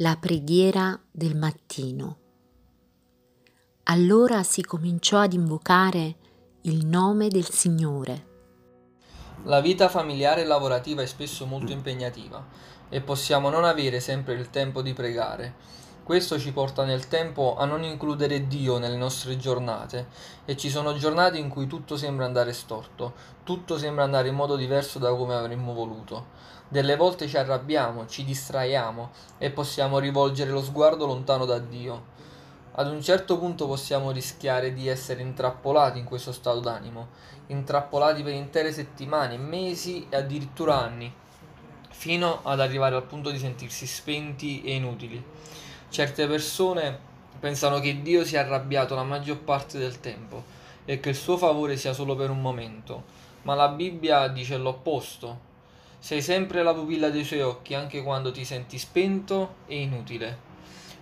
La preghiera del mattino. Allora si cominciò ad invocare il nome del Signore. La vita familiare e lavorativa è spesso molto impegnativa e possiamo non avere sempre il tempo di pregare. Questo ci porta nel tempo a non includere Dio nelle nostre giornate e ci sono giornate in cui tutto sembra andare storto, tutto sembra andare in modo diverso da come avremmo voluto. Delle volte ci arrabbiamo, ci distraiamo e possiamo rivolgere lo sguardo lontano da Dio. Ad un certo punto possiamo rischiare di essere intrappolati in questo stato d'animo, intrappolati per intere settimane, mesi e addirittura anni, fino ad arrivare al punto di sentirsi spenti e inutili. Certe persone pensano che Dio sia arrabbiato la maggior parte del tempo e che il suo favore sia solo per un momento, ma la Bibbia dice l'opposto. Sei sempre la pupilla dei suoi occhi anche quando ti senti spento e inutile.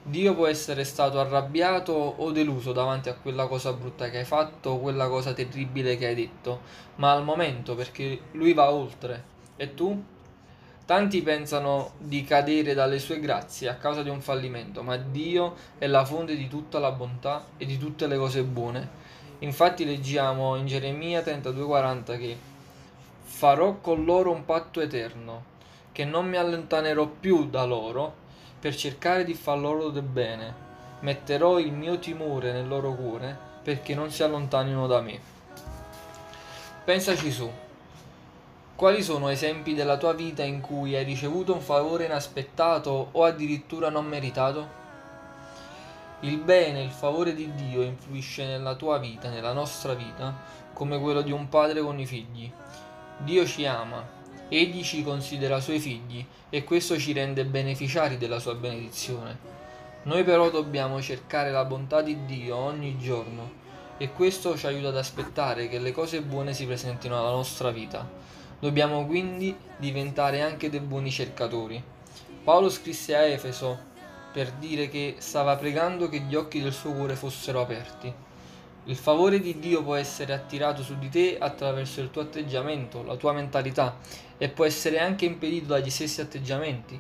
Dio può essere stato arrabbiato o deluso davanti a quella cosa brutta che hai fatto o quella cosa terribile che hai detto, ma al momento perché lui va oltre. E tu? Tanti pensano di cadere dalle sue grazie a causa di un fallimento, ma Dio è la fonte di tutta la bontà e di tutte le cose buone. Infatti leggiamo in Geremia 32:40 che farò con loro un patto eterno, che non mi allontanerò più da loro per cercare di far loro del bene. Metterò il mio timore nel loro cuore perché non si allontanino da me. Pensaci su. Quali sono esempi della tua vita in cui hai ricevuto un favore inaspettato o addirittura non meritato? Il bene, il favore di Dio influisce nella tua vita, nella nostra vita, come quello di un padre con i figli. Dio ci ama, egli ci considera suoi figli e questo ci rende beneficiari della sua benedizione. Noi però dobbiamo cercare la bontà di Dio ogni giorno e questo ci aiuta ad aspettare che le cose buone si presentino alla nostra vita. Dobbiamo quindi diventare anche dei buoni cercatori. Paolo scrisse a Efeso per dire che stava pregando che gli occhi del suo cuore fossero aperti. Il favore di Dio può essere attirato su di te attraverso il tuo atteggiamento, la tua mentalità e può essere anche impedito dagli stessi atteggiamenti.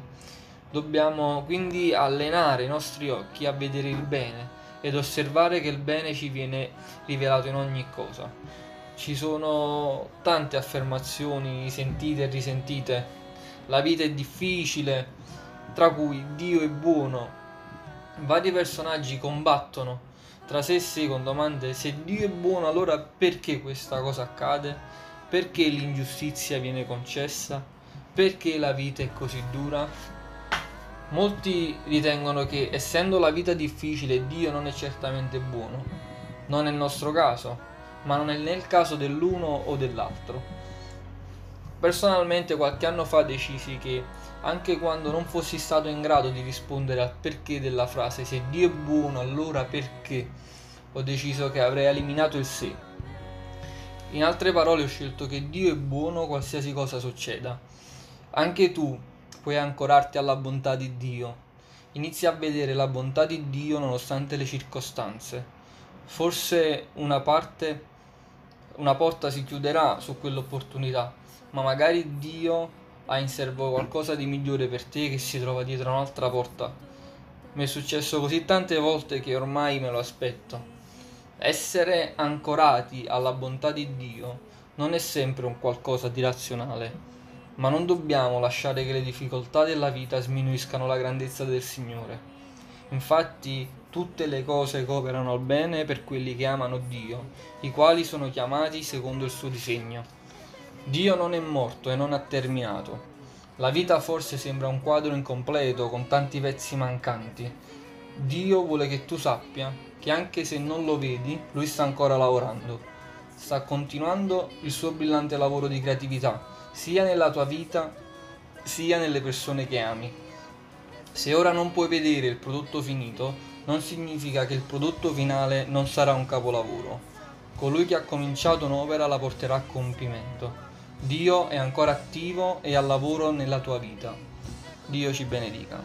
Dobbiamo quindi allenare i nostri occhi a vedere il bene ed osservare che il bene ci viene rivelato in ogni cosa. Ci sono tante affermazioni sentite e risentite. La vita è difficile, tra cui Dio è buono. Vari personaggi combattono tra sé e sé con domande se Dio è buono allora perché questa cosa accade? Perché l'ingiustizia viene concessa? Perché la vita è così dura? Molti ritengono che essendo la vita difficile Dio non è certamente buono. Non è il nostro caso ma non è nel caso dell'uno o dell'altro. Personalmente qualche anno fa decisi che anche quando non fossi stato in grado di rispondere al perché della frase se Dio è buono allora perché, ho deciso che avrei eliminato il se. In altre parole ho scelto che Dio è buono qualsiasi cosa succeda. Anche tu puoi ancorarti alla bontà di Dio. Inizi a vedere la bontà di Dio nonostante le circostanze. Forse una parte una porta si chiuderà su quell'opportunità, ma magari Dio ha in serbo qualcosa di migliore per te che si trova dietro un'altra porta. Mi è successo così tante volte che ormai me lo aspetto. Essere ancorati alla bontà di Dio non è sempre un qualcosa di razionale, ma non dobbiamo lasciare che le difficoltà della vita sminuiscano la grandezza del Signore. Infatti tutte le cose cooperano al bene per quelli che amano Dio, i quali sono chiamati secondo il suo disegno. Dio non è morto e non ha terminato. La vita forse sembra un quadro incompleto con tanti pezzi mancanti. Dio vuole che tu sappia che anche se non lo vedi, lui sta ancora lavorando. Sta continuando il suo brillante lavoro di creatività, sia nella tua vita, sia nelle persone che ami. Se ora non puoi vedere il prodotto finito, non significa che il prodotto finale non sarà un capolavoro. Colui che ha cominciato un'opera la porterà a compimento. Dio è ancora attivo e al lavoro nella tua vita. Dio ci benedica.